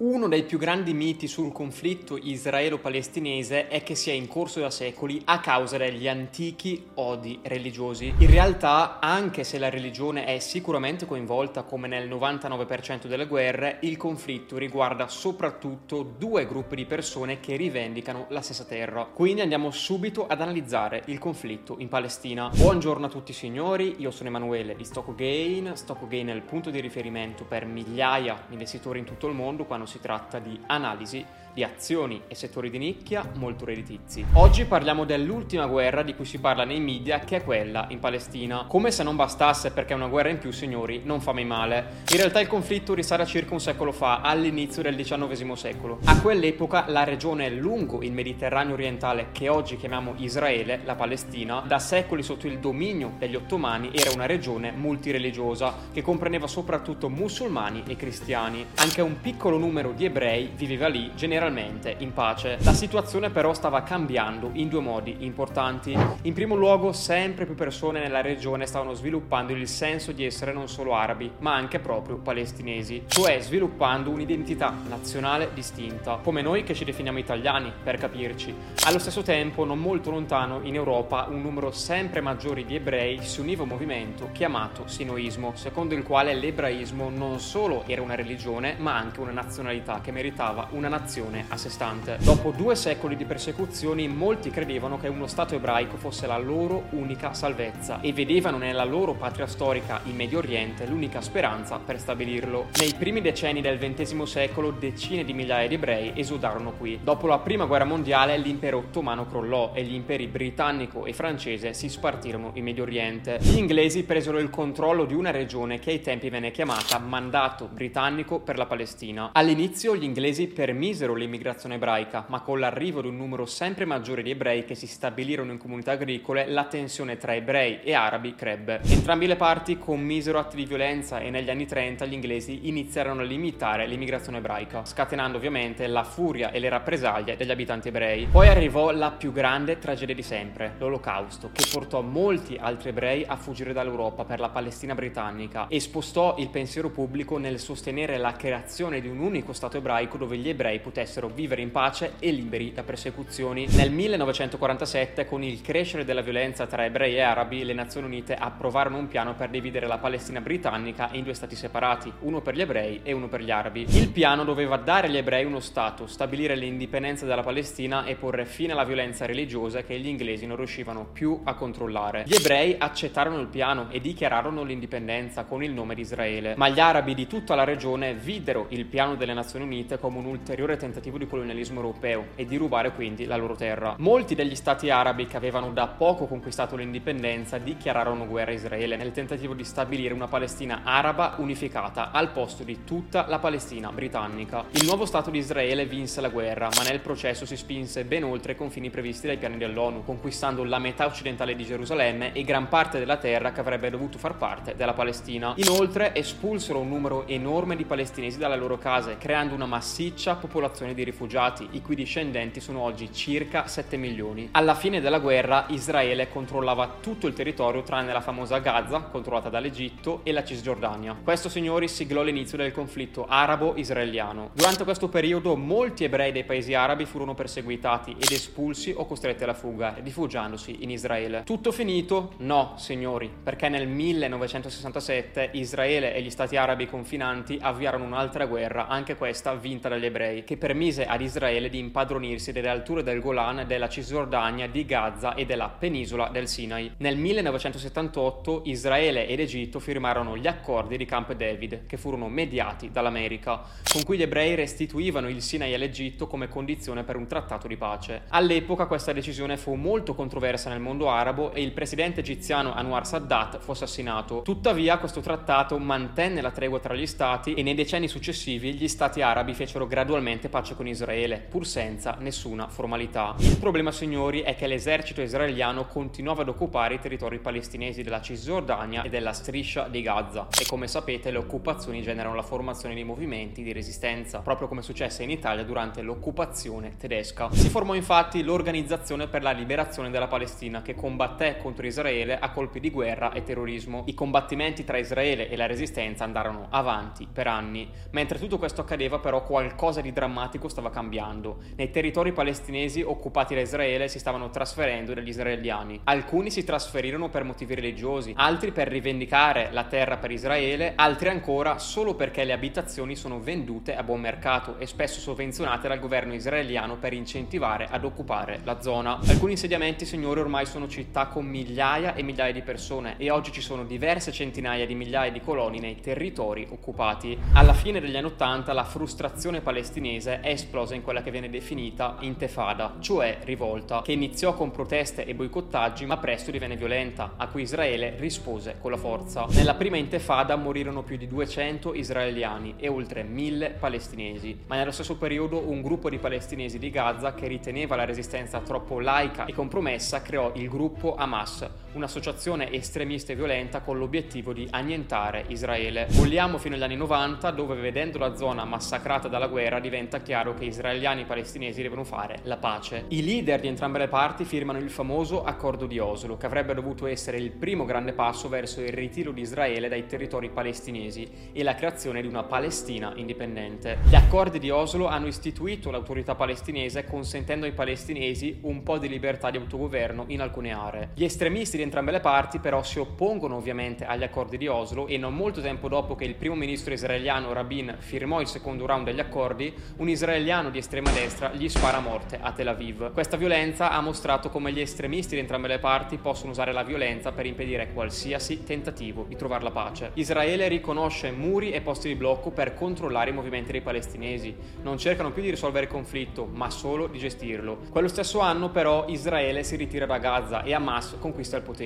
Uno dei più grandi miti sul conflitto israelo-palestinese è che sia in corso da secoli a causa degli antichi odi religiosi. In realtà, anche se la religione è sicuramente coinvolta come nel 99% delle guerre, il conflitto riguarda soprattutto due gruppi di persone che rivendicano la stessa terra. Quindi andiamo subito ad analizzare il conflitto in Palestina. Buongiorno a tutti signori, io sono Emanuele di StockGain. StockGain è il punto di riferimento per migliaia di investitori in tutto il mondo quando si tratta di analisi di azioni e settori di nicchia molto redditizi. Oggi parliamo dell'ultima guerra di cui si parla nei media, che è quella in Palestina. Come se non bastasse, perché una guerra in più, signori, non fa mai male. In realtà il conflitto risale a circa un secolo fa, all'inizio del XIX secolo. A quell'epoca la regione lungo il Mediterraneo orientale, che oggi chiamiamo Israele, la Palestina, da secoli sotto il dominio degli ottomani, era una regione multireligiosa che comprendeva soprattutto musulmani e cristiani. Anche un piccolo numero di ebrei viveva lì, generalmente generalmente in pace. La situazione però stava cambiando in due modi importanti. In primo luogo, sempre più persone nella regione stavano sviluppando il senso di essere non solo arabi, ma anche proprio palestinesi, cioè sviluppando un'identità nazionale distinta, come noi che ci definiamo italiani, per capirci. Allo stesso tempo, non molto lontano, in Europa, un numero sempre maggiore di ebrei si univa a un movimento chiamato sinoismo, secondo il quale l'ebraismo non solo era una religione, ma anche una nazionalità che meritava una nazione nazione a sé stante. Dopo due secoli di persecuzioni, molti credevano che uno Stato ebraico fosse la loro unica salvezza e vedevano nella loro patria storica, il Medio Oriente, l'unica speranza per stabilirlo. Nei primi decenni del XX secolo, decine di migliaia di ebrei esudarono qui. Dopo la Prima Guerra Mondiale, l'impero ottomano crollò e gli imperi britannico e francese si spartirono in Medio Oriente. Gli inglesi presero il controllo di una regione che ai tempi venne chiamata Mandato britannico per la Palestina. All'inizio gli inglesi permisero l'immigrazione ebraica, ma con l'arrivo di un numero sempre maggiore di ebrei che si stabilirono in comunità agricole, la tensione tra ebrei e arabi crebbe. Entrambi le parti commisero atti di violenza e negli anni 30 gli inglesi iniziarono a limitare l'immigrazione ebraica, scatenando ovviamente la furia e le rappresaglie degli abitanti ebrei. Poi arrivò la più grande tragedia di sempre, l'Olocausto, che portò molti altri ebrei a fuggire dall'Europa per la Palestina britannica e spostò il pensiero pubblico nel sostenere la creazione di un unico Stato ebraico dove gli ebrei potessero potessero vivere in pace e liberi da persecuzioni. Nel 1947, con il crescere della violenza tra ebrei e arabi, le Nazioni Unite approvarono un piano per dividere la Palestina britannica in due stati separati, uno per gli ebrei e uno per gli arabi. Il piano doveva dare agli ebrei uno Stato, stabilire l'indipendenza della Palestina e porre fine alla violenza religiosa che gli inglesi non riuscivano più a controllare. Gli ebrei accettarono il piano e dichiararono l'indipendenza con il nome di Israele, ma gli arabi di tutta la regione videro il piano delle Nazioni Unite come un ulteriore tentativo tentativo di colonialismo europeo e di rubare quindi la loro terra. Molti degli stati arabi che avevano da poco conquistato l'indipendenza dichiararono guerra a Israele nel tentativo di stabilire una Palestina araba unificata al posto di tutta la Palestina britannica. Il nuovo Stato di Israele vinse la guerra, ma nel processo si spinse ben oltre i confini previsti dai piani dell'ONU, conquistando la metà occidentale di Gerusalemme e gran parte della terra che avrebbe dovuto far parte della Palestina. Inoltre espulsero un numero enorme di palestinesi dalle loro case, creando una massiccia popolazione milioni di rifugiati, i cui discendenti sono oggi circa 7 milioni. Alla fine della guerra Israele controllava tutto il territorio tranne la famosa Gaza, controllata dall'Egitto, e la Cisgiordania. Questo, signori, siglò l'inizio del conflitto arabo-israeliano. Durante questo periodo molti ebrei dei paesi arabi furono perseguitati ed espulsi o costretti alla fuga, rifugiandosi in Israele. Tutto finito? No, signori, perché nel 1967 Israele e gli stati arabi confinanti avviarono un'altra guerra, anche questa vinta dagli ebrei, che permise permise ad Israele di impadronirsi delle alture del Golan, della Cisgiordania, di Gaza e della penisola del Sinai. Nel 1978 Israele ed Egitto firmarono gli accordi di Camp David, che furono mediati dall'America, con cui gli ebrei restituivano il Sinai all'Egitto come condizione per un trattato di pace. All'epoca questa decisione fu molto controversa nel mondo arabo e il presidente egiziano Anwar Sadat fu assassinato. Tuttavia questo trattato mantenne la tregua tra gli stati e nei decenni successivi gli stati arabi fecero gradualmente pace pace con Israele, pur senza nessuna formalità. Il problema, signori, è che l'esercito israeliano continuava ad occupare i territori palestinesi della Cisgiordania e della striscia di Gaza e come sapete le occupazioni generano la formazione di movimenti di resistenza, proprio come successe in Italia durante l'occupazione tedesca. Si formò infatti l'Organizzazione per la Liberazione della Palestina che combatté contro Israele a colpi di guerra e terrorismo. I combattimenti tra Israele e la resistenza andarono avanti per anni. Mentre tutto questo accadeva però qualcosa di drammatico stava cambiando. Nei territori palestinesi occupati da Israele si stavano trasferendo degli israeliani. Alcuni si trasferirono per motivi religiosi, altri per rivendicare la terra per Israele, altri ancora solo perché le abitazioni sono vendute a buon mercato e spesso sovvenzionate dal governo israeliano per incentivare ad occupare la zona. Alcuni insediamenti, signori, ormai sono città con migliaia e migliaia di persone e oggi ci sono diverse centinaia di migliaia di coloni nei territori occupati. Alla fine degli anni Ottanta la frustrazione palestinese è esplosa in quella che viene definita intefada, cioè rivolta, che iniziò con proteste e boicottaggi ma presto divenne violenta, a cui Israele rispose con la forza. Nella prima intefada morirono più di 200 israeliani e oltre 1000 palestinesi, ma nello stesso periodo un gruppo di palestinesi di Gaza che riteneva la resistenza troppo laica e compromessa creò il gruppo Hamas, un'associazione estremista e violenta con l'obiettivo di annientare Israele. Vogliamo fino agli anni 90 dove vedendo la zona massacrata dalla guerra diventa chiaro che israeliani e palestinesi devono fare la pace. I leader di entrambe le parti firmano il famoso accordo di Oslo che avrebbe dovuto essere il primo grande passo verso il ritiro di Israele dai territori palestinesi e la creazione di una Palestina indipendente. Gli accordi di Oslo hanno istituito l'autorità palestinese consentendo ai palestinesi un po' di libertà di autogoverno in alcune aree. Gli estremisti di entrambe le parti però si oppongono ovviamente agli accordi di Oslo e non molto tempo dopo che il primo ministro israeliano Rabin firmò il secondo round degli accordi, un israeliano di estrema destra gli spara a morte a Tel Aviv. Questa violenza ha mostrato come gli estremisti di entrambe le parti possono usare la violenza per impedire qualsiasi tentativo di trovare la pace. Israele riconosce muri e posti di blocco per controllare i movimenti dei palestinesi. Non cercano più di risolvere il conflitto, ma solo di gestirlo. Quello stesso anno però Israele si ritira da Gaza e Hamas conquista il potere.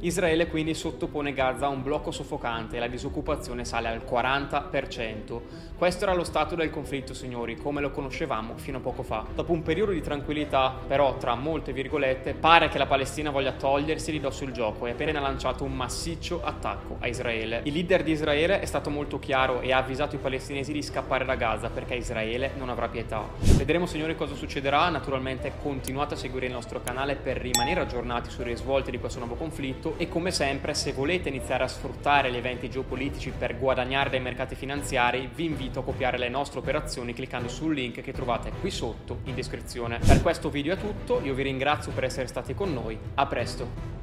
Israele quindi sottopone Gaza a un blocco soffocante e la disoccupazione sale al 40%. Questo era lo stato del conflitto, signori, come lo conoscevamo fino a poco fa. Dopo un periodo di tranquillità, però tra molte virgolette, pare che la Palestina voglia togliersi di dosso il gioco e appena lanciato un massiccio attacco a Israele. Il leader di Israele è stato molto chiaro e ha avvisato i palestinesi di scappare da Gaza perché Israele non avrà pietà. Vedremo, signori, cosa succederà. Naturalmente continuate a seguire il nostro canale per rimanere aggiornati sui risvolti di questo nuovo conflitto e come sempre se volete iniziare a sfruttare gli eventi geopolitici per guadagnare dai mercati finanziari vi invito a copiare le nostre operazioni cliccando sul link che trovate qui sotto in descrizione. Per questo video è tutto, io vi ringrazio per essere stati con noi, a presto!